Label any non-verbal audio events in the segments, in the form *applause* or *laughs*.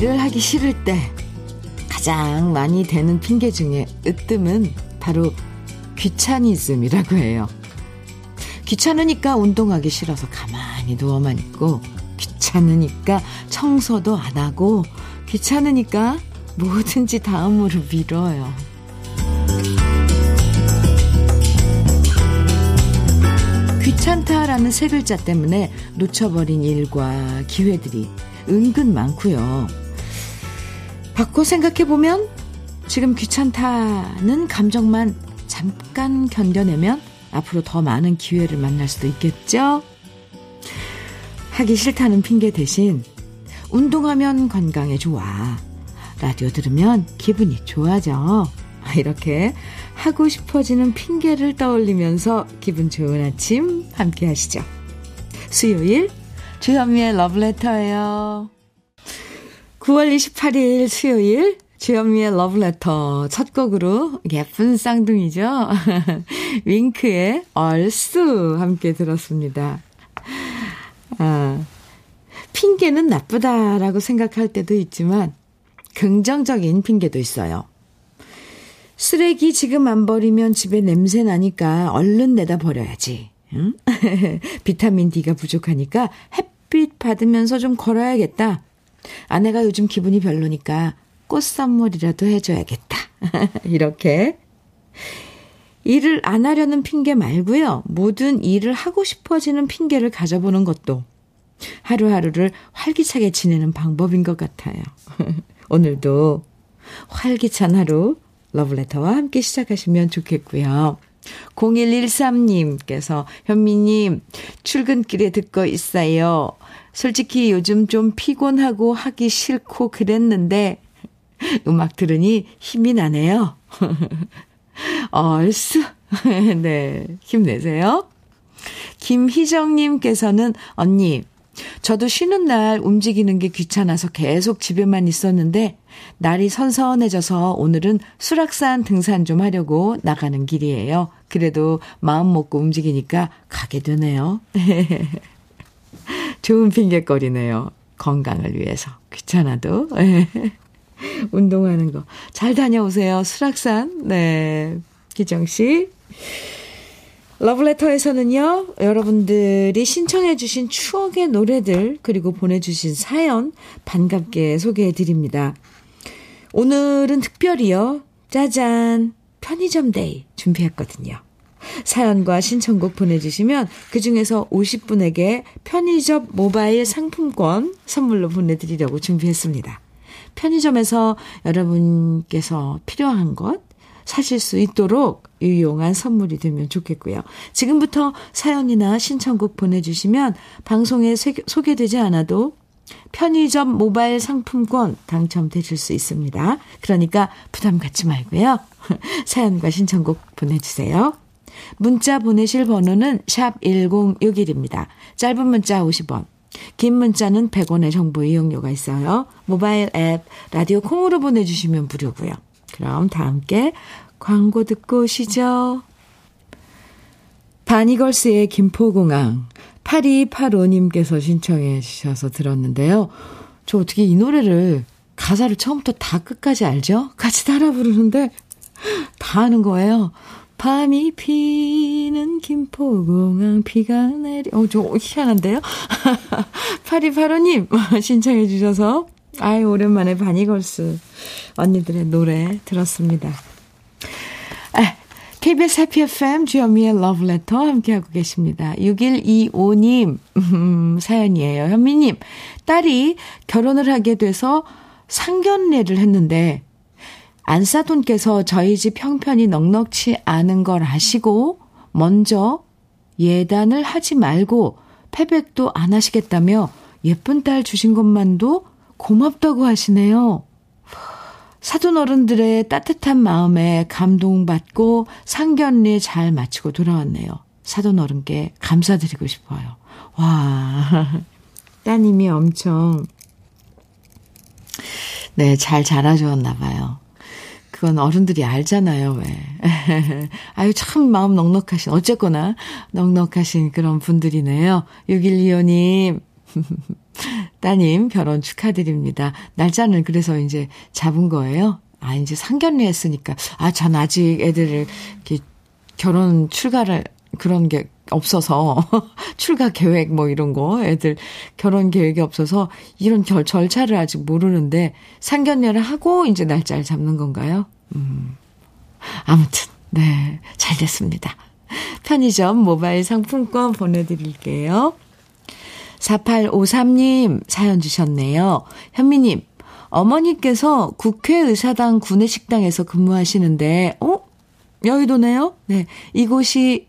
일을 하기 싫을 때 가장 많이 되는 핑계 중에 으뜸은 바로 귀차니즘이라고 해요. 귀찮으니까 운동하기 싫어서 가만히 누워만 있고, 귀찮으니까 청소도 안 하고, 귀찮으니까 뭐든지 다음으로 미뤄요. 귀찮다라는 세 글자 때문에 놓쳐버린 일과 기회들이 은근 많고요. 바꿔 생각해보면 지금 귀찮다는 감정만 잠깐 견뎌내면 앞으로 더 많은 기회를 만날 수도 있겠죠? 하기 싫다는 핑계 대신 운동하면 건강에 좋아. 라디오 들으면 기분이 좋아져. *laughs* 이렇게 하고 싶어지는 핑계를 떠올리면서 기분 좋은 아침 함께 하시죠. 수요일 주현미의 러브레터예요. 9월 28일 수요일 주현미의 러브레터 첫 곡으로 예쁜 쌍둥이죠. *laughs* 윙크의 얼쑤 함께 들었습니다. 아, 핑계는 나쁘다라고 생각할 때도 있지만 긍정적인 핑계도 있어요. 쓰레기 지금 안 버리면 집에 냄새 나니까 얼른 내다 버려야지. 응? *laughs* 비타민 D가 부족하니까 햇빛 받으면서 좀 걸어야겠다. 아내가 요즘 기분이 별로니까 꽃 선물이라도 해줘야겠다. *laughs* 이렇게. 일을 안 하려는 핑계 말고요. 모든 일을 하고 싶어지는 핑계를 가져보는 것도 하루하루를 활기차게 지내는 방법인 것 같아요. *laughs* 오늘도 활기찬 하루 러브레터와 함께 시작하시면 좋겠고요. 0113님께서 현미님 출근길에 듣고 있어요. 솔직히 요즘 좀 피곤하고 하기 싫고 그랬는데 *laughs* 음악 들으니 힘이 나네요. *laughs* 얼쑤. *laughs* 네, 힘내세요. 김희정님께서는 언니, 저도 쉬는 날 움직이는 게 귀찮아서 계속 집에만 있었는데 날이 선선해져서 오늘은 수락산 등산 좀 하려고 나가는 길이에요. 그래도 마음 먹고 움직이니까 가게 되네요. 좋은 핑계거리네요. 건강을 위해서. 귀찮아도. *laughs* 운동하는 거. 잘 다녀오세요. 수락산. 네. 기정씨. 러브레터에서는요, 여러분들이 신청해주신 추억의 노래들, 그리고 보내주신 사연 반갑게 소개해드립니다. 오늘은 특별히요, 짜잔, 편의점 데이 준비했거든요. 사연과 신청곡 보내주시면 그 중에서 50분에게 편의점 모바일 상품권 선물로 보내드리려고 준비했습니다. 편의점에서 여러분께서 필요한 것 사실 수 있도록 유용한 선물이 되면 좋겠고요. 지금부터 사연이나 신청곡 보내주시면 방송에 소개되지 않아도 편의점 모바일 상품권 당첨되실 수 있습니다. 그러니까 부담 갖지 말고요. *laughs* 사연과 신청곡 보내주세요. 문자 보내실 번호는 샵 1061입니다. 짧은 문자 50원, 긴 문자는 100원의 정보 이용료가 있어요. 모바일 앱 라디오 콩으로 보내주시면 무료고요. 그럼 다 함께 광고 듣고 오시죠. 바니걸스의 김포공항 8285님께서 신청해 주셔서 들었는데요. 저 어떻게 이 노래를 가사를 처음부터 다 끝까지 알죠? 같이 따라 부르는데 다 아는 거예요. 밤이 깊은 김포공항 비가 내리, 어, 저 희한한데요? *laughs* 8285님 신청해 주셔서 아이 오랜만에 바니걸스 언니들의 노래 들었습니다. 아, KBS 해피 FM 주현미의 러브레터 함께하고 계십니다. 6125님 음, 사연이에요. 현미님 딸이 결혼을 하게 돼서 상견례를 했는데 안사돈께서 저희 집 형편이 넉넉치 않은 걸 아시고 먼저 예단을 하지 말고 패백도 안 하시겠다며 예쁜 딸 주신 것만도 고맙다고 하시네요. 사돈 어른들의 따뜻한 마음에 감동받고 상견례 잘 마치고 돌아왔네요. 사돈 어른께 감사드리고 싶어요. 와, *laughs* 따님이 엄청, 네, 잘 자라주었나 봐요. 그건 어른들이 알잖아요, 왜. *laughs* 아유, 참 마음 넉넉하신, 어쨌거나 넉넉하신 그런 분들이네요. 6125님. *laughs* 따님 결혼 축하드립니다. 날짜는 그래서 이제 잡은 거예요? 아, 이제 상견례 했으니까. 아, 전 아직 애들을 이렇게 결혼 출가를 그런 게 없어서 *laughs* 출가 계획 뭐 이런 거 애들 결혼 계획이 없어서 이런 결, 절차를 아직 모르는데 상견례를 하고 이제 날짜를 잡는 건가요? 음. 아무튼 네, 잘 됐습니다. 편의점 모바일 상품권 보내 드릴게요. 4853님 사연 주셨네요. 현미님, 어머니께서 국회의사당 구내식당에서 근무하시는데, 어? 여의도네요? 네. 이곳이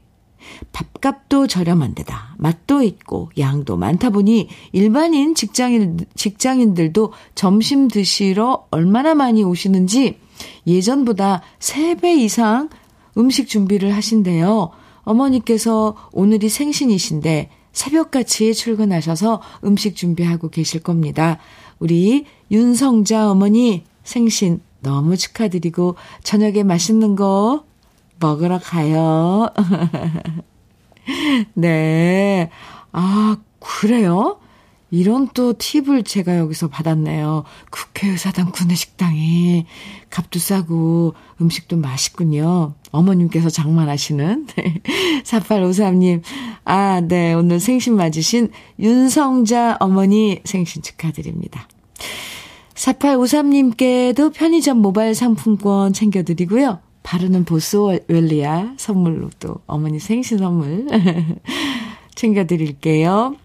밥값도 저렴한 데다 맛도 있고 양도 많다 보니 일반인 직장인 직장인들도 점심 드시러 얼마나 많이 오시는지 예전보다 3배 이상 음식 준비를 하신대요. 어머니께서 오늘이 생신이신데 새벽같이 출근하셔서 음식 준비하고 계실 겁니다. 우리 윤성자 어머니 생신 너무 축하드리고 저녁에 맛있는 거 먹으러 가요. *laughs* 네. 아, 그래요? 이런 또 팁을 제가 여기서 받았네요. 국회의사당 구내식당이 값도 싸고 음식도 맛있군요. 어머님께서 장만하시는 *laughs* 4853님. 아, 네. 오늘 생신 맞으신 윤성자 어머니 생신 축하드립니다. 4853님께도 편의점 모바일 상품권 챙겨드리고요. 바르는 보스웰리아 선물로 또 어머니 생신 선물 *laughs* 챙겨드릴게요.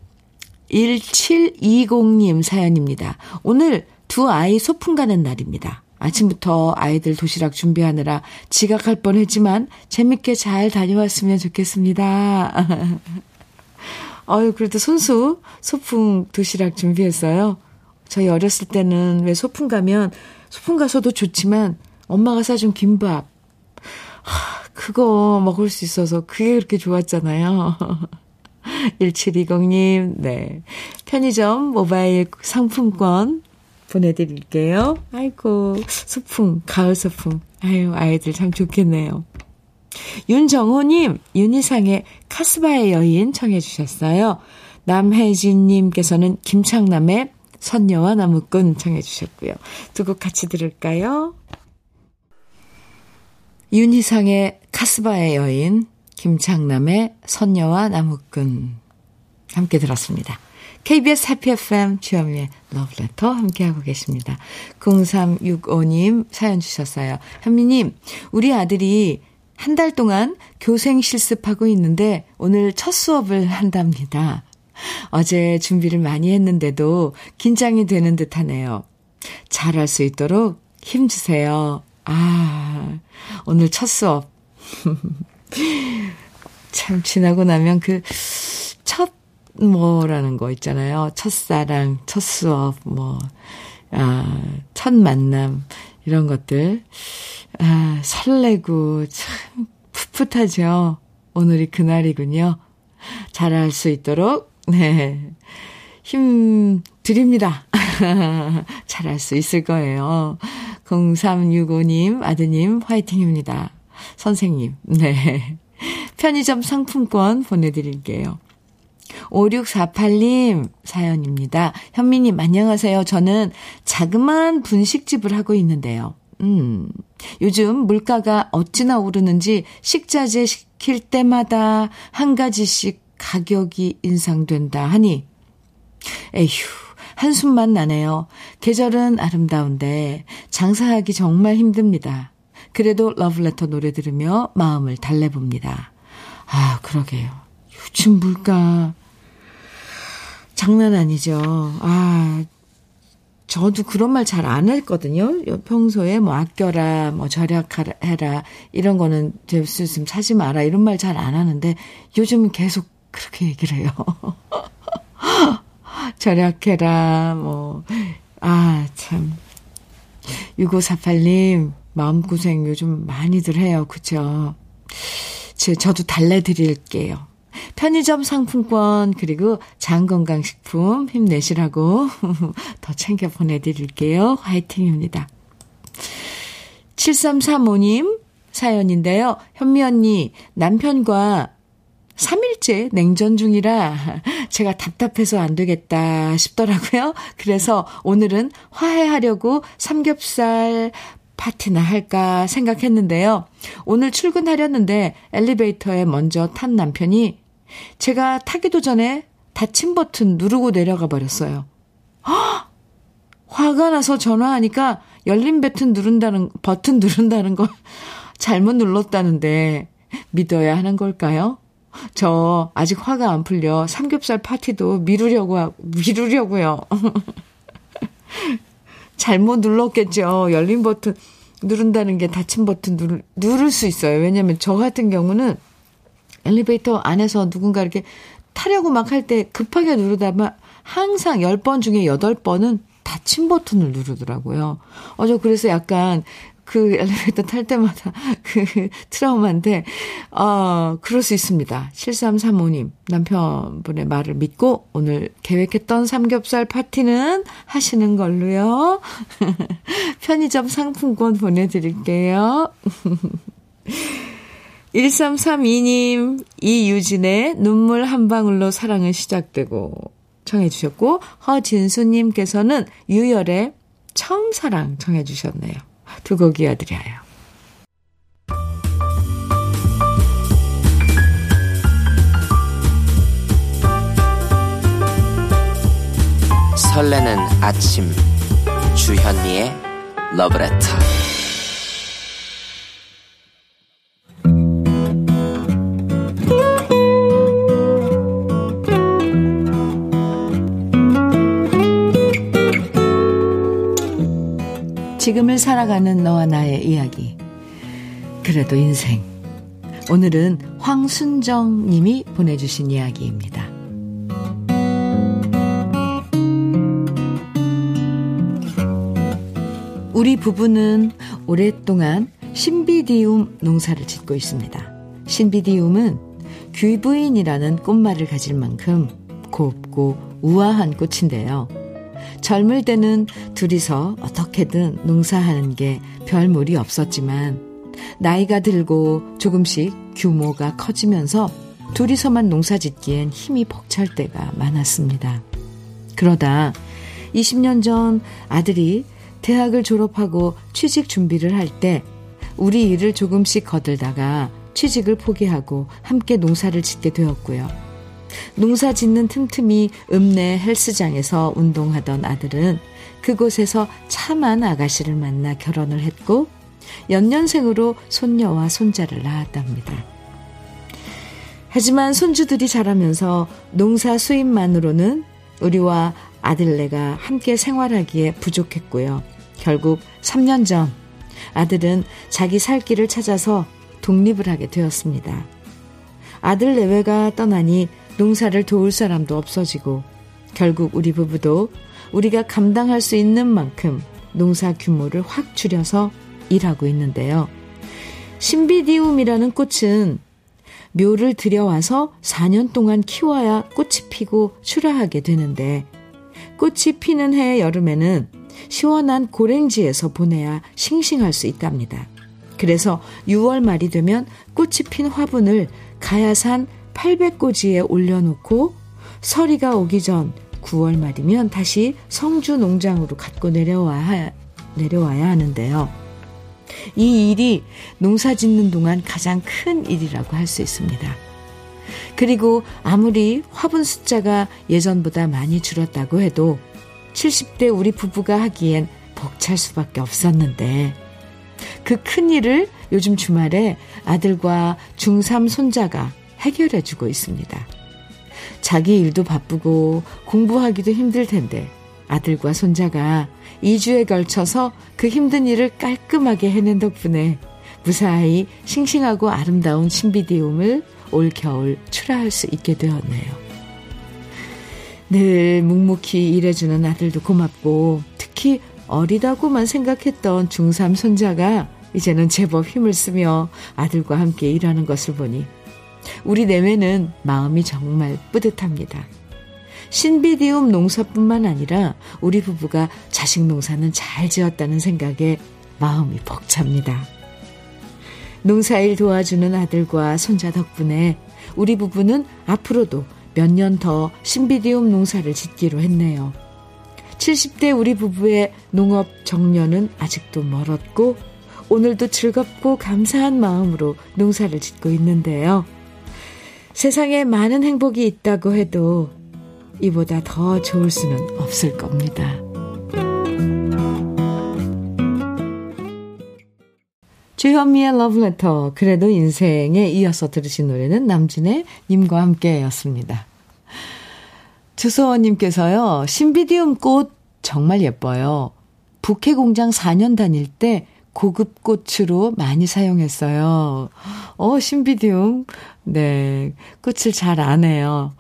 1720님 사연입니다. 오늘 두 아이 소풍 가는 날입니다. 아침부터 아이들 도시락 준비하느라 지각할 뻔 했지만 재밌게 잘 다녀왔으면 좋겠습니다. *laughs* 어유 그래도 손수 소풍 도시락 준비했어요. 저희 어렸을 때는 왜 소풍 가면 소풍 가서도 좋지만 엄마가 사준 김밥 그거 먹을 수 있어서 그게 그렇게 좋았잖아요. *laughs* 1720님, 네. 편의점 모바일 상품권 보내드릴게요. 아이고, 소풍, 가을 소풍. 아유, 아이들 참 좋겠네요. 윤정호님, 윤희상의 카스바의 여인 청해주셨어요. 남혜진님께서는 김창남의 선녀와 나무꾼 청해주셨고요. 두 곡 같이 들을까요? 윤희상의 카스바의 여인, 김창남의 선녀와 나무꾼 함께 들었습니다. KBS 해피 FM 주현미의 러브레터 함께하고 계십니다. 0365님 사연 주셨어요. 현미님, 우리 아들이 한 달 동안 교생 실습하고 있는데 오늘 첫 수업을 한답니다. 어제 준비를 많이 했는데도 긴장이 되는 듯 하네요. 잘할 수 있도록 힘주세요. 아, 오늘 첫 수업. *laughs* 참 지나고 나면 그 첫 뭐라는 거 있잖아요. 첫사랑, 첫 수업, 뭐, 아, 첫 만남, 이런 것들. 아, 설레고 참 풋풋하죠. 오늘이 그날이군요. 잘할 수 있도록, 네. 힘 드립니다. *laughs* 잘할 수 있을 거예요. 0365님, 아드님, 화이팅입니다. 선생님, 네. 편의점 상품권 보내드릴게요. 5648님 사연입니다. 현미님, 안녕하세요. 저는 자그마한 분식집을 하고 있는데요. 음, 요즘 물가가 어찌나 오르는지 식자재 시킬 때마다 한 가지씩 가격이 인상된다 하니, 에휴, 한숨만 나네요. 계절은 아름다운데 장사하기 정말 힘듭니다. 그래도 러브레터 노래 들으며 마음을 달래봅니다. 아, 그러게요. 요즘 물가 장난 아니죠. 아, 저도 그런 말 잘 안 했거든요. 평소에 뭐 아껴라, 뭐 절약해라, 이런 거는 제수좀 사지 마라, 이런 말 잘 안 하는데 요즘은 계속 그렇게 얘기를 해요. *laughs* 절약해라, 뭐, 아, 참. 6548님, 마음고생 요즘 많이들 해요. 그쵸? 제, 저도 달래드릴게요. 편의점 상품권, 그리고 장건강식품 힘내시라고 *laughs* 더 챙겨 보내드릴게요. 화이팅입니다. 7335님 사연인데요. 현미 언니, 남편과 3일째 냉전 중이라 제가 답답해서 안 되겠다 싶더라고요. 그래서 오늘은 화해하려고 삼겹살 파티나 할까 생각했는데요. 오늘 출근하려는데 엘리베이터에 먼저 탄 남편이 제가 타기도 전에 닫힌 버튼 누르고 내려가 버렸어요. 허! 화가 나서 전화하니까 열린 버튼 누른다는, 버튼 누른다는 걸 *laughs* 잘못 눌렀다는데 믿어야 하는 걸까요? 저 아직 화가 안 풀려 삼겹살 파티도 미루려고, 하, 미루려고요. *laughs* 잘못 눌렀겠죠. 열린 버튼 누른다는 게 닫힌 버튼 누를, 누를 수 있어요. 왜냐면 저 같은 경우는 엘리베이터 안에서 누군가 이렇게 타려고 막 할 때 급하게 누르다만 항상 10번 중에 8번은 닫힌 버튼을 누르더라고요. 어, 저 그래서 약간 그 엘리베이터 탈 때마다 *laughs* 그 트라우마인데, 어, 그럴 수 있습니다. 7335님, 남편분의 말을 믿고 오늘 계획했던 삼겹살 파티는 하시는 걸로요. *laughs* 편의점 상품권 보내드릴게요. *laughs* 1332님, 이유진의 눈물 한 방울로 사랑은 시작되고 청해 주셨고, 허진수님께서는 유열의 처음 사랑 청해 주셨네요. 두 곡 이어드려요. 설레는 아침 주현미의 러브레터 지금을 살아가는 너와 나의 이야기. 그래도 인생. 오늘은 황순정 님이 보내주신 이야기입니다. 우리 부부는 오랫동안 신비디움 농사를 짓고 있습니다. 신비디움은 귀부인이라는 꽃말을 가질 만큼 곱고 우아한 꽃인데요. 젊을 때는 둘이서 어떻게든 농사하는 게 별 무리 없었지만 나이가 들고 조금씩 규모가 커지면서 둘이서만 농사 짓기엔 힘이 벅찰 때가 많았습니다. 그러다 20년 전 아들이 대학을 졸업하고 취직 준비를 할 때 우리 일을 조금씩 거들다가 취직을 포기하고 함께 농사를 짓게 되었고요. 농사 짓는 틈틈이 읍내 헬스장에서 운동하던 아들은 그곳에서 참한 아가씨를 만나 결혼을 했고 연년생으로 손녀와 손자를 낳았답니다. 하지만 손주들이 자라면서 농사 수입만으로는 우리와 아들네가 함께 생활하기에 부족했고요. 결국 3년 전 아들은 자기 살 길을 찾아서 독립을 하게 되었습니다. 아들 내외가 떠나니 농사를 도울 사람도 없어지고 결국 우리 부부도 우리가 감당할 수 있는 만큼 농사 규모를 확 줄여서 일하고 있는데요. 신비디움이라는 꽃은 묘를 들여와서 4년 동안 키워야 꽃이 피고 출하하게 되는데 꽃이 피는 해 여름에는 시원한 고랭지에서 보내야 싱싱할 수 있답니다. 그래서 6월 말이 되면 꽃이 핀 화분을 가야산 800고지에 올려놓고 서리가 오기 전 9월 말이면 다시 성주 농장으로 갖고 내려와, 내려와야 하는데요. 이 일이 농사 짓는 동안 가장 큰 일이라고 할 수 있습니다. 그리고 아무리 화분 숫자가 예전보다 많이 줄었다고 해도 70대 우리 부부가 하기엔 벅찰 수밖에 없었는데 그 큰 일을 요즘 주말에 아들과 중3 손자가 해결해 주고 있습니다. 자기 일도 바쁘고 공부하기도 힘들 텐데 아들과 손자가 2주에 걸쳐서 그 힘든 일을 깔끔하게 해낸 덕분에 무사히 싱싱하고 아름다운 신비디움을 올 겨울 출하할 수 있게 되었네요. 늘 묵묵히 일해주는 아들도 고맙고 특히 어리다고만 생각했던 중3 손자가 이제는 제법 힘을 쓰며 아들과 함께 일하는 것을 보니 우리 내외는 마음이 정말 뿌듯합니다. 신비디움 농사뿐만 아니라 우리 부부가 자식 농사는 잘 지었다는 생각에 마음이 벅찹니다. 농사일 도와주는 아들과 손자 덕분에 우리 부부는 앞으로도 몇 년 더 신비디움 농사를 짓기로 했네요. 70대 우리 부부의 농업 정년은 아직도 멀었고 오늘도 즐겁고 감사한 마음으로 농사를 짓고 있는데요. 세상에 많은 행복이 있다고 해도 이보다 더 좋을 수는 없을 겁니다. 주현미의 러브레터 그래도 인생에 이어서 들으신 노래는 남진의 님과 함께였습니다. 주소원님께서요. 신비디움 꽃 정말 예뻐요. 부케 공장 4년 다닐 때 고급 꽃으로 많이 사용했어요. 어, 신비디움. 네. 꽃을 잘 아네요.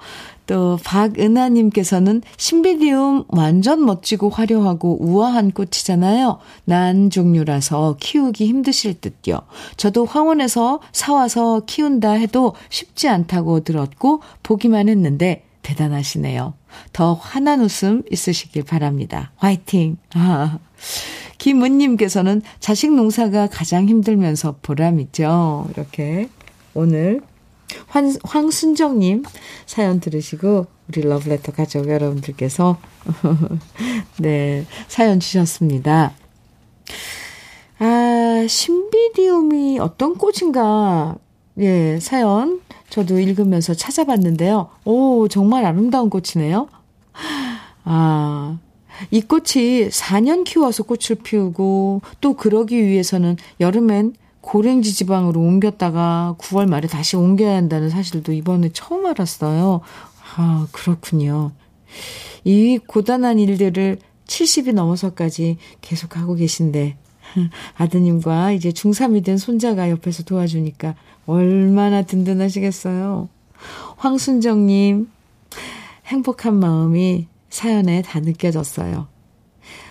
또 박은하님께서는 신비디움 완전 멋지고 화려하고 우아한 꽃이잖아요. 난 종류라서 키우기 힘드실 듯요. 저도 황원에서 사와서 키운다 해도 쉽지 않다고 들었고 보기만 했는데 대단하시네요. 더 환한 웃음 있으시길 바랍니다. 화이팅! 아. 김은님께서는 자식 농사가 가장 힘들면서 보람있죠. 이렇게 오늘 황, 황순정님 사연 들으시고 우리 러브레터 가족 여러분들께서 *laughs* 네 사연 주셨습니다. 아 신비디움이 어떤 꽃인가 예 사연 저도 읽으면서 찾아봤는데요. 오 정말 아름다운 꽃이네요. 아 이 꽃이 4년 키워서 꽃을 피우고 또 그러기 위해서는 여름엔 고랭지 지방으로 옮겼다가 9월 말에 다시 옮겨야 한다는 사실도 이번에 처음 알았어요. 아, 그렇군요. 이 고단한 일들을 70이 넘어서까지 계속 하고 계신데, *laughs* 아드님과 이제 중3이 된 손자가 옆에서 도와주니까 얼마나 든든하시겠어요. 황순정님, 행복한 마음이 사연에 다 느껴졌어요.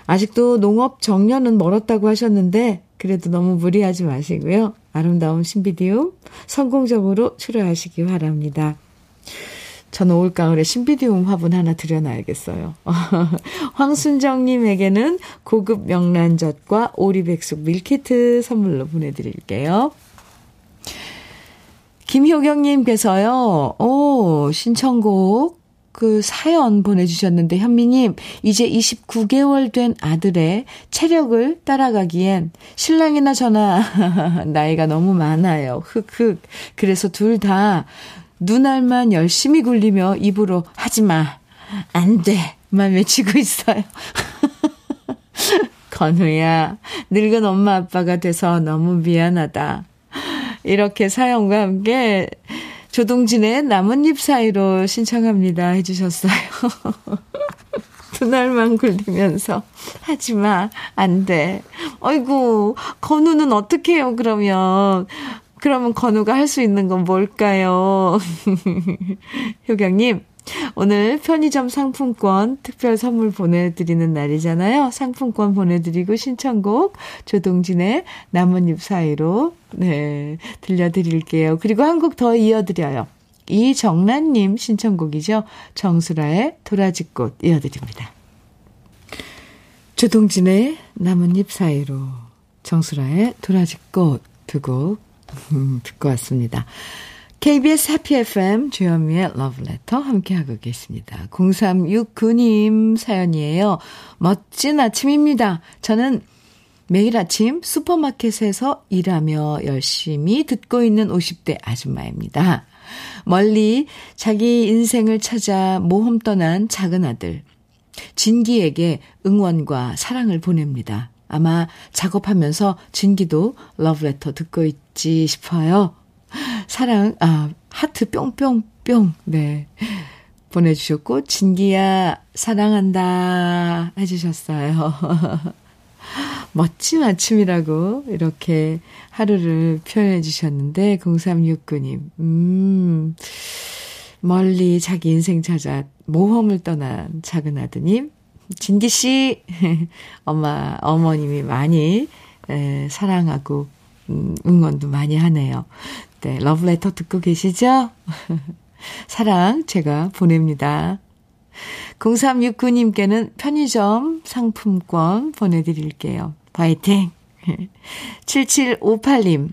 아직도 농업 정년은 멀었다고 하셨는데, 그래도 너무 무리하지 마시고요. 아름다운 신비디움 성공적으로 출하하시기 바랍니다. 저는 올가을에 신비디움 화분 하나 드려놔야겠어요. *laughs* 황순정님에게는 고급 명란젓과 오리백숙 밀키트 선물로 보내드릴게요. 김효경님께서요, 오, 신청곡 그 사연 보내주셨는데, 현미님, 이제 29개월 된 아들의 체력을 따라가기엔 신랑이나 저나 *laughs* 나이가 너무 많아요. 흑흑. 그래서 둘 다 눈알만 열심히 굴리며 입으로 하지 마. 안 돼. 만 외치고 있어요. *laughs* 건우야, 늙은 엄마 아빠가 돼서 너무 미안하다. 이렇게 사연과 함께 조동진의 나뭇잎 사이로 신청합니다 해주셨어요. *laughs* 두 날만 굴리면서 하지 마, 안 돼. 어이구, 건우는 어떻게 해요, 그러면. 그러면 건우가 할 수 있는 건 뭘까요? *laughs* 효경님, 오늘 편의점 상품권 특별 선물 보내드리는 날이잖아요. 상품권 보내드리고 신청곡 조동진의 나뭇잎 사이로 네 들려드릴게요. 그리고 한 곡 더 이어드려요. 이정란님 신청곡이죠. 정수라의 도라지꽃 이어드립니다. 조동진의 나뭇잎 사이로 정수라의 도라지꽃 두곡 음, 듣고 왔습니다. KBS 해피 FM 주현미의 러브레터 함께하고 계십니다. 0369님 사연이에요. 멋진 아침입니다. 저는 매일 아침 슈퍼마켓에서 일하며 열심히 듣고 있는 50대 아줌마입니다. 멀리 자기 인생을 찾아 모험 떠난 작은 아들. 진기에게 응원과 사랑을 보냅니다. 아마 작업하면서 진기도 러브레터 듣고 있지 싶어요. 사랑, 아, 하트 뿅뿅뿅, 네. 보내주셨고, 진기야, 사랑한다, 해주셨어요. *laughs* 멋진 아침이라고, 이렇게 하루를 표현해 주셨는데, 0369님, 음, 멀리 자기 인생 찾아 모험을 떠난 작은 아드님, 진기 씨, *laughs* 엄마, 어머님이 많이, 에, 사랑하고, 음, 응원도 많이 하네요. 네, 러브레터 듣고 계시죠? *laughs* 사랑 제가 보냅니다. 0369님께는 편의점 상품권 보내드릴게요. 화이팅! 7758님.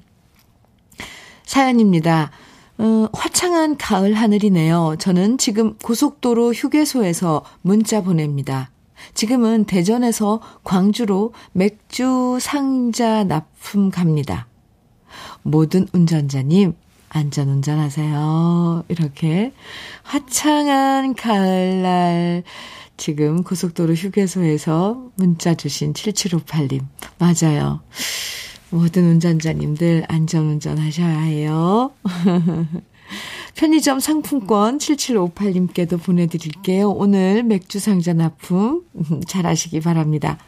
*laughs* 사연입니다. 어, 화창한 가을 하늘이네요. 저는 지금 고속도로 휴게소에서 문자 보냅니다. 지금은 대전에서 광주로 맥주 상자 납품 갑니다. 모든 운전자님, 안전 운전하세요. 이렇게 화창한 가을날 지금 고속도로 휴게소에서 문자 주신 7758님. 맞아요. 모든 운전자님들 안전 운전하셔야 해요. *laughs* 편의점 상품권 7758님께도 보내드릴게요. 오늘 맥주 상자 납품 *laughs* 잘 하시기 바랍니다.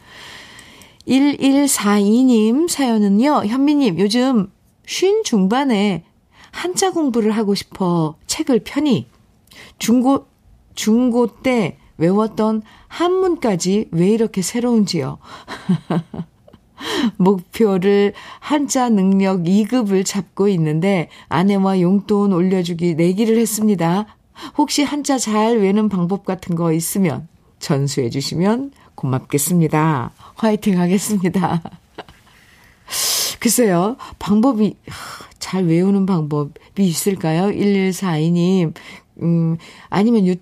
1142님 사연은요. 현미님 요즘 쉰 중반에 한자 공부를 하고 싶어 책을 펴니 중고 중고 때 외웠던 한문까지 왜 이렇게 새로운지요. *laughs* 목표를 한자 능력 2급을 잡고 있는데 아내와 용돈 올려주기 내기를 했습니다. 혹시 한자 잘 외는 방법 같은 거 있으면 전수해 주시면 고맙겠습니다. 화이팅 하겠습니다. 글쎄요, 방법이, 잘 외우는 방법이 있을까요? 1142님. 음, 아니면 유,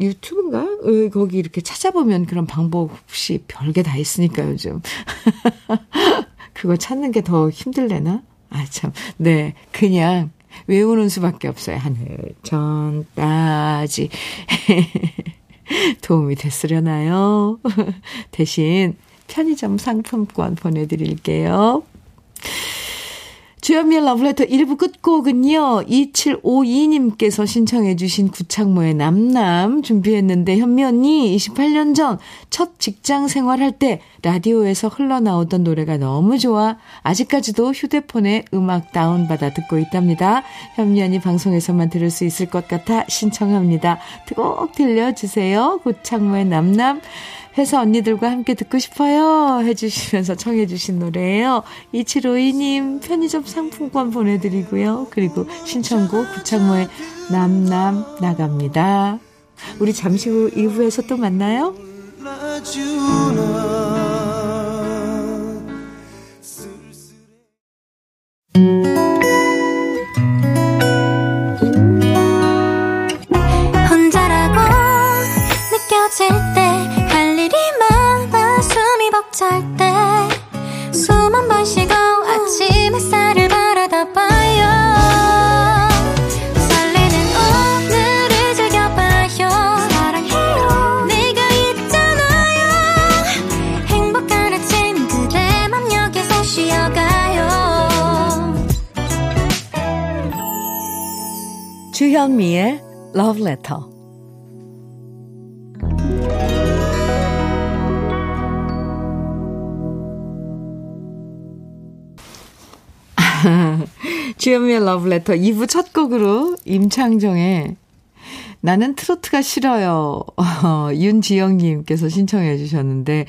유튜브인가? 어, 거기 이렇게 찾아보면 그런 방법 없이 별게 다 있으니까 요즘. *laughs* 그거 찾는 게 더 힘들래나? 아, 참. 네. 그냥 외우는 수밖에 없어요. 하늘, 전, 따지. *laughs* 도움이 됐으려나요? *laughs* 대신 편의점 상품권 보내드릴게요. 주현미의 러브레터 1부 끝곡은요, 2752님께서 신청해 주신 구창모의 남남 준비했는데, 현미 언니 28년 전 첫 직장 생활할 때 라디오에서 흘러나오던 노래가 너무 좋아. 아직까지도 휴대폰에 음악 다운받아 듣고 있답니다. 현미 언니 방송에서만 들을 수 있을 것 같아 신청합니다. 꼭 들려주세요. 구창모의 남남. 회사 언니들과 함께 듣고 싶어요. 해주시면서 청해주신 노래예요. 2752님 편의점 상품권 보내드리고요. 그리고 신청곡 구창모의 남남 나갑니다. 우리 잠시 후 2부에서 또 만나요. Letter. *laughs* 주현미의 Letter 2부 첫 곡으로 임창정의 나는 트로트가 싫어요. 어, *laughs* 윤지영님께서 신청해 주셨는데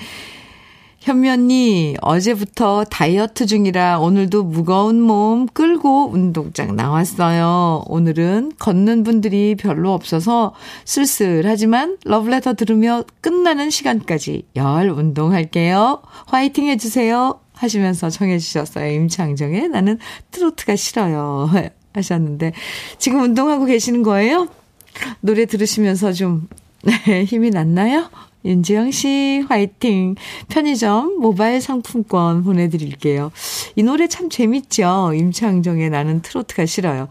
현면이 어제부터 다이어트 중이라 오늘도 무거운 몸 끌고 운동장 나왔어요. 오늘은 걷는 분들이 별로 없어서 쓸쓸하지만 러브레터 들으며 끝나는 시간까지 열 운동할게요. 화이팅 해주세요. 하시면서 청해주셨어요. 임창정의 나는 트로트가 싫어요. *laughs* 하셨는데 지금 운동하고 계시는 거예요? 노래 들으시면서 좀 *laughs* 힘이 났나요? 윤지영 씨, 화이팅. 편의점 모바일 상품권 보내드릴게요. 이 노래 참 재밌죠? 임창정의 나는 트로트가 싫어요.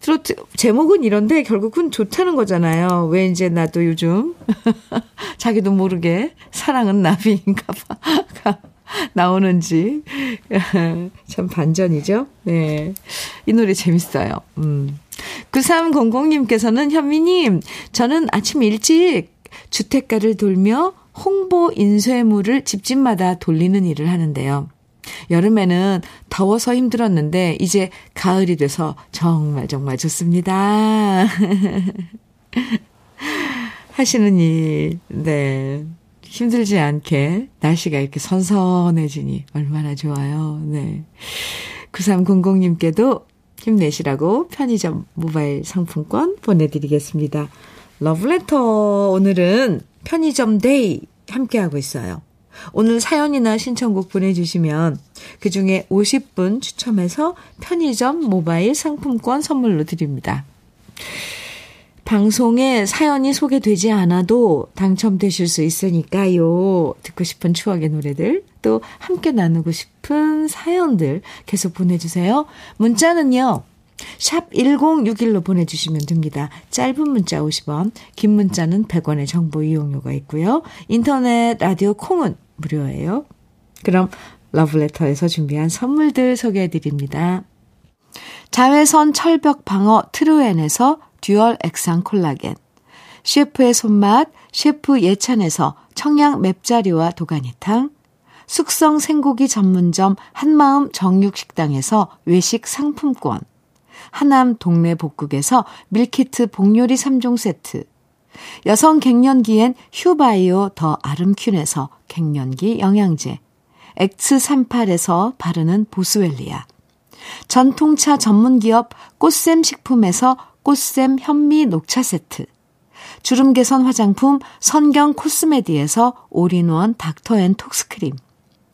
트로트, 제목은 이런데 결국은 좋다는 거잖아요. 왜 이제 나도 요즘, *laughs* 자기도 모르게 사랑은 나비인가 봐. 나오는지. *laughs* 참 반전이죠? 네. 이 노래 재밌어요. 음. 9300님께서는 현미님, 저는 아침 일찍 주택가를 돌며 홍보 인쇄물을 집집마다 돌리는 일을 하는데요. 여름에는 더워서 힘들었는데 이제 가을이 돼서 정말 정말 좋습니다. *laughs* 하시는 일, 네. 힘들지 않게 날씨가 이렇게 선선해지니 얼마나 좋아요. 네. 9300님께도 힘내시라고 편의점 모바일 상품권 보내드리겠습니다. 러브레터 오늘은 편의점 데이 함께하고 있어요. 오늘 사연이나 신청곡 보내주시면 그 중에 50분 추첨해서 편의점 모바일 상품권 선물로 드립니다. 방송에 사연이 소개되지 않아도 당첨되실 수 있으니까요. 듣고 싶은 추억의 노래들, 또 함께 나누고 싶은 사연들 계속 보내주세요. 문자는요. 샵 1061로 보내주시면 됩니다. 짧은 문자 50원, 긴 문자는 100원의 정보 이용료가 있고요. 인터넷 라디오 콩은 무료예요. 그럼 러브레터에서 준비한 선물들 소개해 드립니다. 자외선 철벽 방어 트루엔에서 듀얼 액상 콜라겐, 셰프의 손맛 셰프 예찬에서 청양 맵자리와 도가니탕, 숙성 생고기 전문점 한마음 정육식당에서 외식 상품권, 하남 동네 복국에서 밀키트 복요리 3종 세트, 여성 갱년기엔 휴바이오 더 아름퀸에서 갱년기 영양제, X38에서 바르는 보스웰리아, 전통차 전문기업 꽃샘 식품에서 꽃샘 현미 녹차 세트, 주름 개선 화장품 선경 코스메디에서 올인원 닥터앤톡스크림,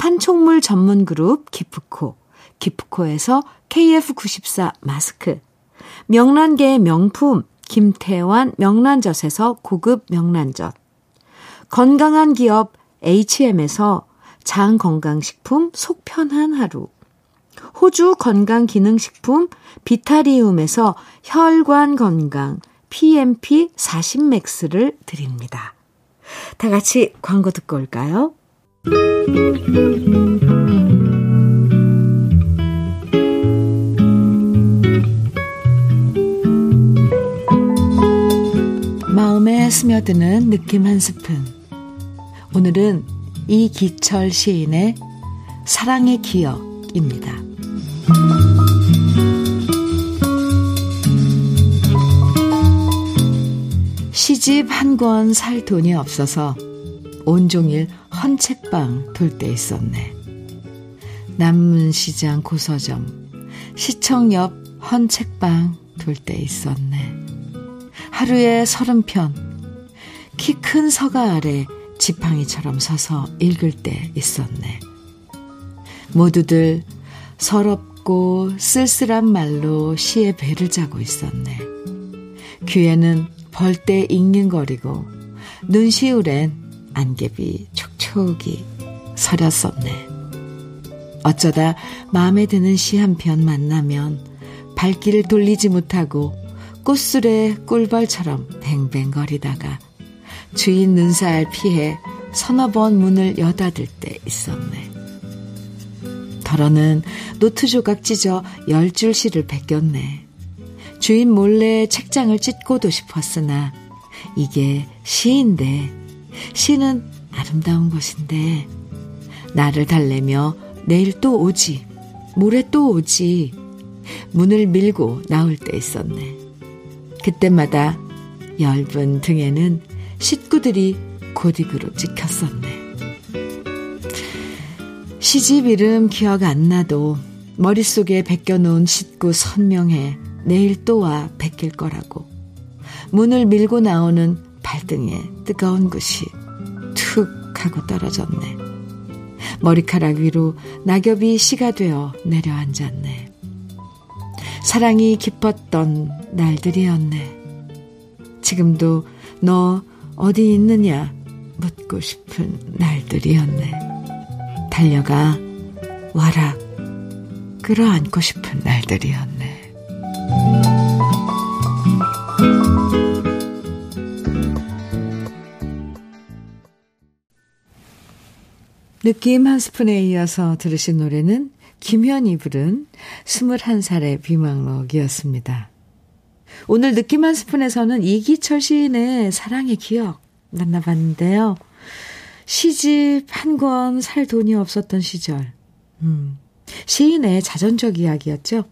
판촉물 전문 그룹 기프코, 기프코에서 KF94 마스크, 명란계의 명품 김태환 명란젓에서 고급 명란젓, 건강한 기업 HM에서 장 건강식품 속편한 하루, 호주 건강기능식품 비타리움에서 혈관 건강 PMP 40맥스를 드립니다. 다 같이 광고 듣고 올까요? 마음에 스며드는 느낌 한 스푼. 오늘은 이기철 시인의 사랑의 기억입니다. 시집 한 권 살 돈이 없어서 온종일 헌책방 돌 때 있었네. 남문시장 고서점, 시청 옆 헌책방 돌 때 있었네. 하루에 서른 편, 키 큰 서가 아래 지팡이처럼 서서 읽을 때 있었네. 모두들 서럽고 쓸쓸한 말로 시의 배를 짜고 있었네. 귀에는 벌떼 잉잉거리고 눈시울엔 안개비 촉촉이 서렸었네. 어쩌다 마음에 드는 시 한 편 만나면 발길을 돌리지 못하고 꽃술의 꿀벌처럼 뱅뱅거리다가 주인 눈살 피해 서너 번 문을 여닫을 때 있었네. 더러는 노트 조각 찢어 열 줄 시를 베꼈네. 주인 몰래 책장을 찢고도 싶었으나 이게 시인데 시는 아름다운 것인데 나를 달래며 내일 또 오지 모레 또 오지 문을 밀고 나올 때 있었네. 그때마다 엷은 등에는 식구들이 고딕으로 찍혔었네. 시집 이름 기억 안 나도 머릿속에 베껴놓은 식구 선명해 내일 또 와 베낄 거라고. 문을 밀고 나오는 발등에 뜨거운 것이 툭 하고 떨어졌네. 머리카락 위로 낙엽이 씨가 되어 내려앉았네. 사랑이 깊었던 날들이었네. 지금도 너 어디 있느냐 묻고 싶은 날들이었네. 달려가 와라 끌어안고 싶은 날들이었네. 느낌 한 스푼에 이어서 들으신 노래는 김현이 부른 21살의 비망록이었습니다. 오늘 느낌 한 스푼에서는 이기철 시인의 사랑의 기억 만나봤는데요. 시집 한 권 살 돈이 없었던 시절. 음, 시인의 자전적 이야기였죠.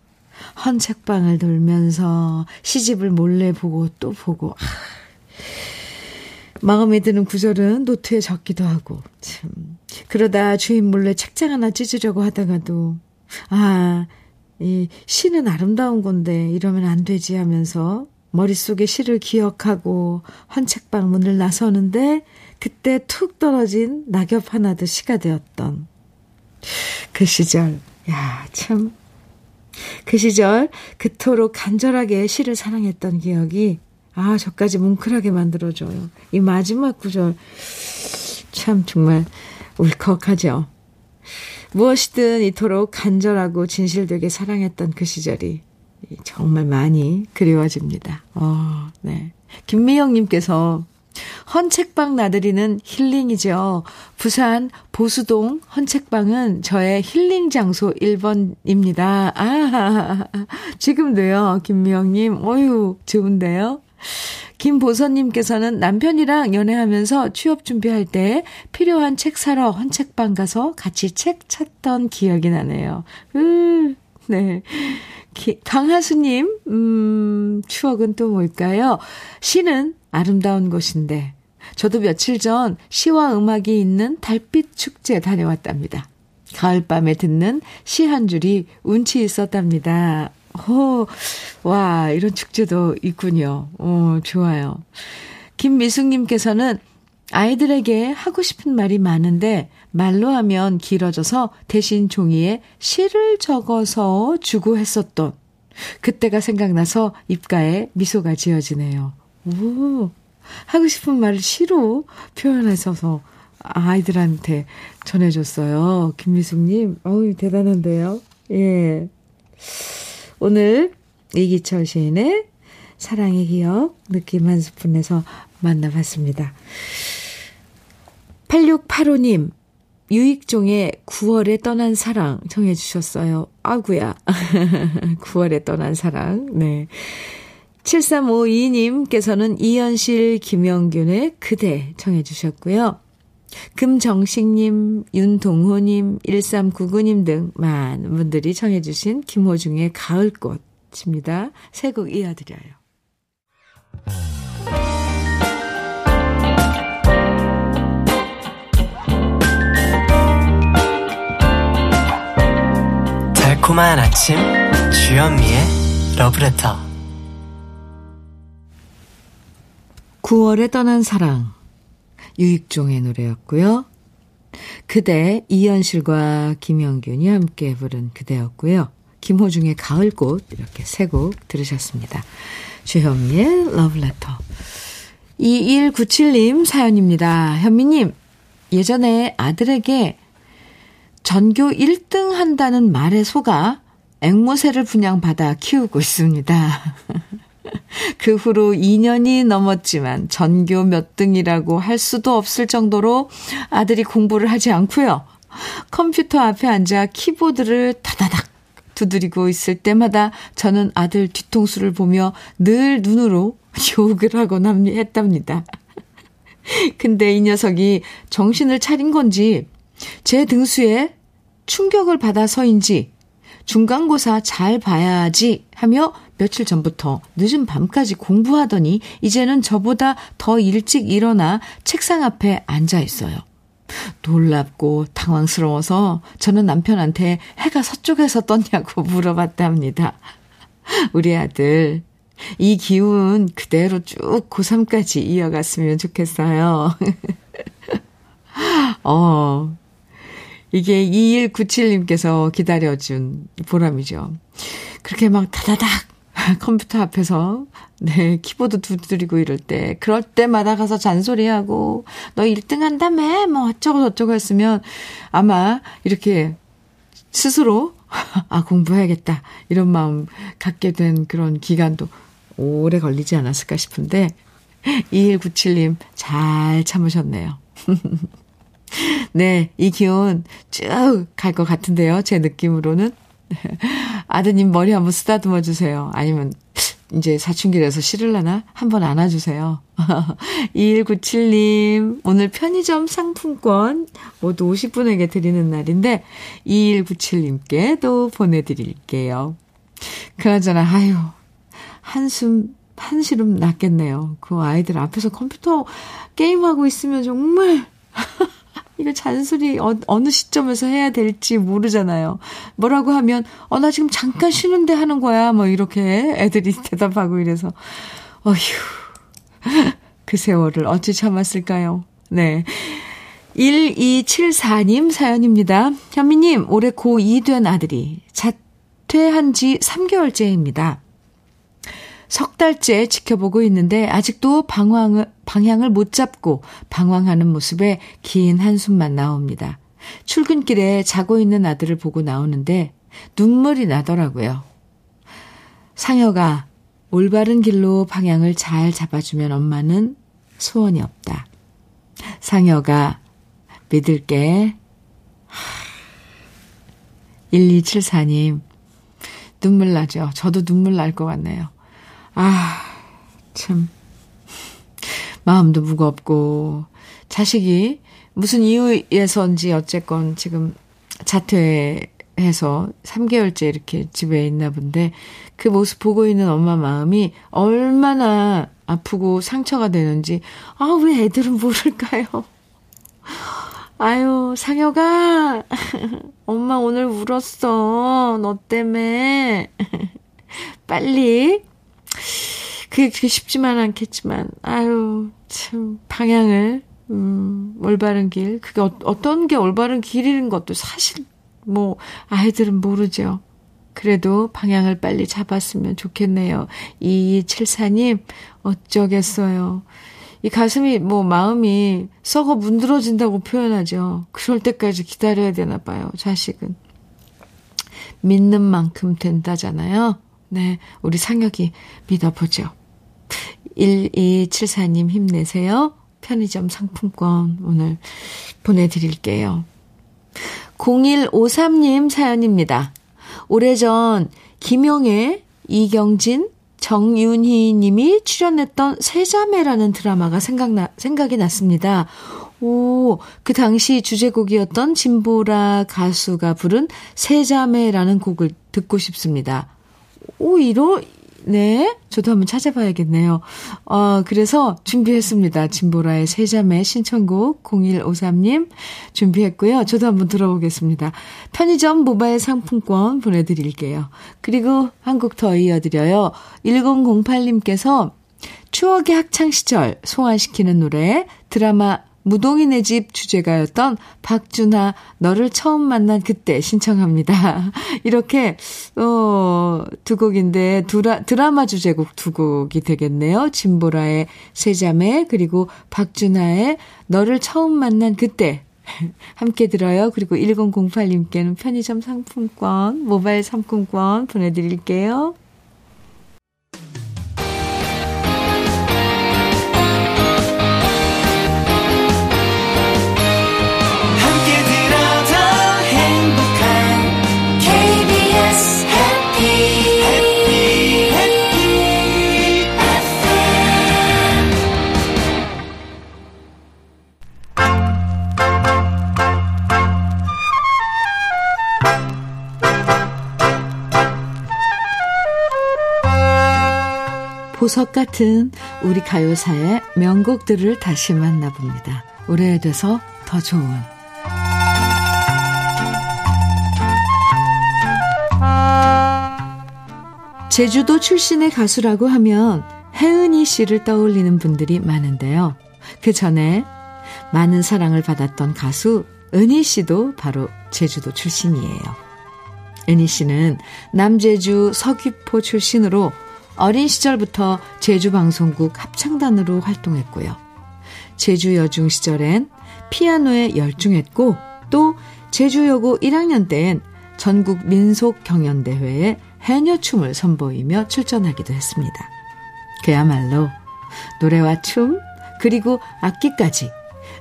헌 책방을 돌면서 시집을 몰래 보고 또 보고. 아, 마음에 드는 구절은 노트에 적기도 하고, 참. 그러다 주인 몰래 책장 하나 찢으려고 하다가도, 아, 이 시는 아름다운 건데 이러면 안 되지 하면서 머릿속에 시를 기억하고 헌책방 문을 나서는데 그때 툭 떨어진 낙엽 하나도 시가 되었던 그 시절. 야, 참. 그 시절 그토록 간절하게 시를 사랑했던 기억이 아, 저까지 뭉클하게 만들어줘요. 이 마지막 구절 참 정말 울컥하죠. 무엇이든 이토록 간절하고 진실되게 사랑했던 그 시절이 정말 많이 그리워집니다. 어, 네. 김미영님께서 헌책방 나들이는 힐링이죠. 부산 보수동 헌책방은 저의 힐링 장소 1번입니다. 아, *laughs* 지금도요, 김미영님. 어유 좋은데요? 김보선님께서는 남편이랑 연애하면서 취업 준비할 때 필요한 책 사러 헌책방 가서 같이 책 찾던 기억이 나네요. 으, 네. 기, 강하수님, 음, 추억은 또 뭘까요? 시는 아름다운 곳인데, 저도 며칠 전 시와 음악이 있는 달빛 축제 다녀왔답니다. 가을밤에 듣는 시 한 줄이 운치 있었답니다. 오, 와, 이런 축제도 있군요. 오, 좋아요. 김미숙님께서는 아이들에게 하고 싶은 말이 많은데 말로 하면 길어져서 대신 종이에 시를 적어서 주고 했었던 그때가 생각나서 입가에 미소가 지어지네요. 오, 하고 싶은 말을 시로 표현해서 아이들한테 전해줬어요. 김미숙님, 어우, 대단한데요. 예. 오늘 이기철 시인의 사랑의 기억 느낌 한 스푼에서 만나봤습니다. 8685님, 유익종의 9월에 떠난 사랑 청해 주셨어요. 아구야. *laughs* 9월에 떠난 사랑. 네. 7352님께서는 이현실, 김영균의 그대 청해 주셨고요. 금정식님, 윤동호님, 1399님 등 많은 분들이 청해주신 김호중의 가을꽃입니다. 세 곡 이어드려요. 달콤한 아침, 주현미의 러브레터. 9월에 떠난 사랑. 유익종의 노래였고요. 그대 이현실과 김영균이 함께 부른 그대였고요. 김호중의 가을꽃 이렇게 세 곡 들으셨습니다. 주현미의 러브레터 2197님 사연입니다. 현미님 예전에 아들에게 전교 1등 한다는 말에 속아 앵무새를 분양받아 키우고 있습니다. *laughs* *laughs* 그 후로 2년이 넘었지만 전교 몇 등이라고 할 수도 없을 정도로 아들이 공부를 하지 않고요. 컴퓨터 앞에 앉아 키보드를 다다닥 두드리고 있을 때마다 저는 아들 뒤통수를 보며 늘 눈으로 욕을 하곤 했답니다. 근데 이 녀석이 정신을 차린 건지 제 등수에 충격을 받아서인지 중간고사 잘 봐야지 하며 며칠 전부터 늦은 밤까지 공부하더니 이제는 저보다 더 일찍 일어나 책상 앞에 앉아 있어요. 놀랍고 당황스러워서 저는 남편한테 해가 서쪽에서 떴냐고 *laughs* 물어봤답니다. 우리 아들, 이 기운 그대로 쭉 고3까지 이어갔으면 좋겠어요. *laughs* 어, 이게 2197님께서 기다려준 보람이죠. 그렇게 막 다다닥 *laughs* 컴퓨터 앞에서 네 키보드 두드리고 이럴 때 그럴 때마다 가서 잔소리하고 너 1등 한다며 뭐 어쩌고 저쩌고 했으면 아마 이렇게 스스로 *laughs* 아 공부해야겠다 이런 마음 갖게 된 그런 기간도 오래 걸리지 않았을까 싶은데 2197님 잘 참으셨네요. *laughs* 네, 이 기운 쭉갈 것 같은데요. 제 느낌으로는. 아드님 머리 한번 쓰다듬어 주세요. 아니면 이제 사춘기라서 싫을라나? 한번 안아주세요. *laughs* 2197님, 오늘 편의점 상품권 모두 50분에게 드리는 날인데, 2197님께도 보내드릴게요. 그나저나, 아유, 한숨, 한시름 났겠네요. 그 아이들 앞에서 컴퓨터 게임하고 있으면 정말, *laughs* 이거 잔소리 어, 어느 시점에서 해야 될지 모르잖아요. 뭐라고 하면, 어, 나 지금 잠깐 쉬는데 하는 거야. 뭐, 이렇게 애들이 *laughs* 대답하고 이래서, 어휴. 그 세월을 어찌 참았을까요? 네. 1274님 사연입니다. 현미님, 올해 고2 된 아들이 자퇴한 지 3개월째입니다. 석 달째 지켜보고 있는데 아직도 방황을, 방향을 못 잡고 방황하는 모습에 긴 한숨만 나옵니다. 출근길에 자고 있는 아들을 보고 나오는데 눈물이 나더라고요. 상여가 올바른 길로 방향을 잘 잡아주면 엄마는 소원이 없다. 상여가 믿을게. 1274님, 눈물 나죠? 저도 눈물 날 것 같네요. 아, 참. 마음도 무겁고, 자식이 무슨 이유에서인지 어쨌건 지금 자퇴해서 3개월째 이렇게 집에 있나 본데, 그 모습 보고 있는 엄마 마음이 얼마나 아프고 상처가 되는지, 아, 왜 애들은 모를까요? 아유, 상혁아, *laughs* 엄마 오늘 울었어. 너 때문에. *laughs* 빨리 그게 쉽지만 않겠지만, 아유, 참, 방향을, 음, 올바른 길. 그게 어, 어떤 게 올바른 길인 것도 사실, 뭐, 아이들은 모르죠. 그래도 방향을 빨리 잡았으면 좋겠네요. 2274님, 어쩌겠어요. 이 가슴이, 뭐, 마음이 썩어 문드러진다고 표현하죠. 그럴 때까지 기다려야 되나 봐요, 자식은. 믿는 만큼 된다잖아요. 네, 우리 상혁이 믿어보죠. 1274님 힘내세요. 편의점 상품권 오늘 보내드릴게요. 0153님 사연입니다. 오래전 김용애, 이경진, 정윤희 님이 출연했던 세자매라는 드라마가 생각나, 생각이 났습니다. 오, 그 당시 주제곡이었던 진보라 가수가 부른 세자매라는 곡을 듣고 싶습니다. 오, 이러, 네. 저도 한번 찾아봐야겠네요. 어, 그래서 준비했습니다. 진보라의 세자매 신청곡 0153님 준비했고요. 저도 한번 들어보겠습니다. 편의점 모바일 상품권 보내드릴게요. 그리고 한곡더 이어드려요. 1008님께서 추억의 학창시절 소환시키는 노래 드라마 무동인의 집 주제가였던 박준하 너를 처음 만난 그때 신청합니다. *laughs* 이렇게 어, 두 곡인데 두라, 드라마 주제곡 두 곡이 되겠네요. 진보라의 세자매 그리고 박준하의 너를 처음 만난 그때 *laughs* 함께 들어요. 그리고 1008님께는 편의점 상품권, 모바일 상품권 보내드릴게요. 보석 같은 우리 가요사의 명곡들을 다시 만나봅니다. 오래돼서 더 좋은 제주도 출신의 가수라고 하면 혜은이 씨를 떠올리는 분들이 많은데요. 그 전에 많은 사랑을 받았던 가수 은희 씨도 바로 제주도 출신이에요. 은희 씨는 남제주 서귀포 출신으로 어린 시절부터 제주 방송국 합창단으로 활동했고요. 제주 여중 시절엔 피아노에 열중했고 또 제주여고 1학년 때엔 전국 민속 경연대회에 해녀춤을 선보이며 출전하기도 했습니다. 그야말로 노래와 춤 그리고 악기까지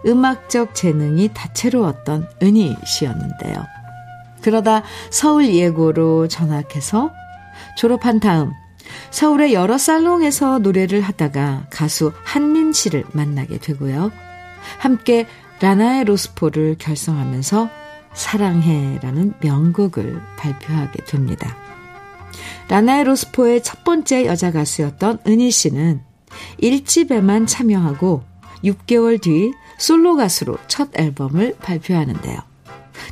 음악적 재능이 다채로웠던 은희 씨였는데요. 그러다 서울 예고로 전학해서 졸업한 다음 서울의 여러 살롱에서 노래를 하다가 가수 한민 씨를 만나게 되고요. 함께 라나의 로스포를 결성하면서 사랑해라는 명곡을 발표하게 됩니다. 라나의 로스포의 첫 번째 여자 가수였던 은희 씨는 1집에만 참여하고 6개월 뒤 솔로 가수로 첫 앨범을 발표하는데요.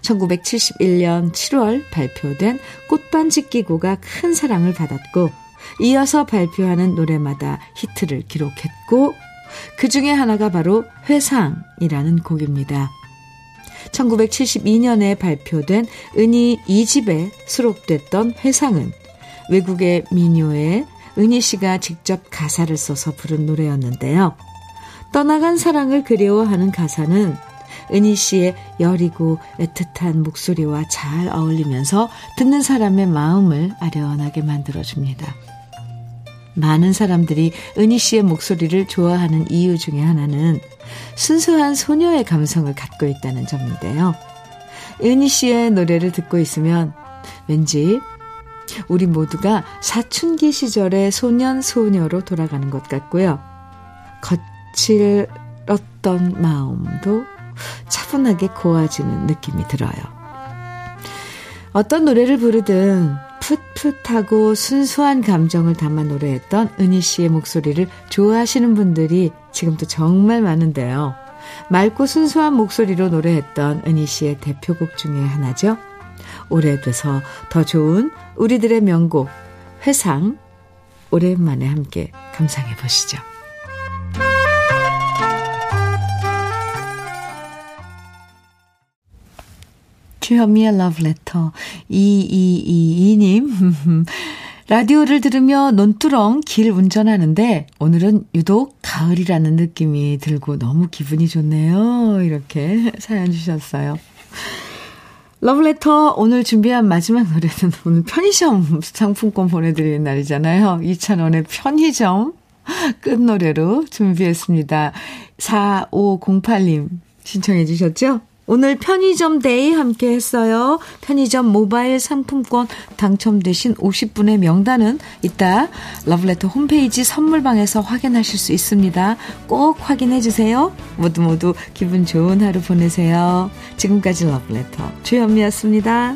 1971년 7월 발표된 꽃반지 끼고가 큰 사랑을 받았고 이어서 발표하는 노래마다 히트를 기록했고 그 중에 하나가 바로 회상이라는 곡입니다. 1972년에 발표된 은희 2집에 수록됐던 회상은 외국의 민요에 은희 씨가 직접 가사를 써서 부른 노래였는데요. 떠나간 사랑을 그리워하는 가사는 은희 씨의 여리고 애틋한 목소리와 잘 어울리면서 듣는 사람의 마음을 아련하게 만들어줍니다. 많은 사람들이 은희 씨의 목소리를 좋아하는 이유 중에 하나는 순수한 소녀의 감성을 갖고 있다는 점인데요. 은희 씨의 노래를 듣고 있으면 왠지 우리 모두가 사춘기 시절의 소년 소녀로 돌아가는 것 같고요. 거칠었던 마음도 차분하게 고와지는 느낌이 들어요. 어떤 노래를 부르든 풋풋하고 순수한 감정을 담아 노래했던 은희 씨의 목소리를 좋아하시는 분들이 지금도 정말 많은데요. 맑고 순수한 목소리로 노래했던 은희 씨의 대표곡 중에 하나죠. 오래돼서 더 좋은 우리들의 명곡 회상 오랜만에 함께 감상해 보시죠. 주현미의 러브레터 2222님 *laughs* 라디오를 들으며 논두렁 길 운전하는데 오늘은 유독 가을이라는 느낌이 들고 너무 기분이 좋네요. 이렇게 *laughs* 사연 주셨어요. 러브레터 오늘 준비한 마지막 노래는 오늘 편의점 상품권 보내드리는 날이잖아요. 2,000원의 편의점 *laughs* 끝노래로 준비했습니다. 4508님 신청해 주셨죠? 오늘 편의점 데이 함께 했어요. 편의점 모바일 상품권 당첨되신 50분의 명단은 이따 러브레터 홈페이지 선물방에서 확인하실 수 있습니다. 꼭 확인해 주세요. 모두 모두 기분 좋은 하루 보내세요. 지금까지 러브레터 주현미였습니다.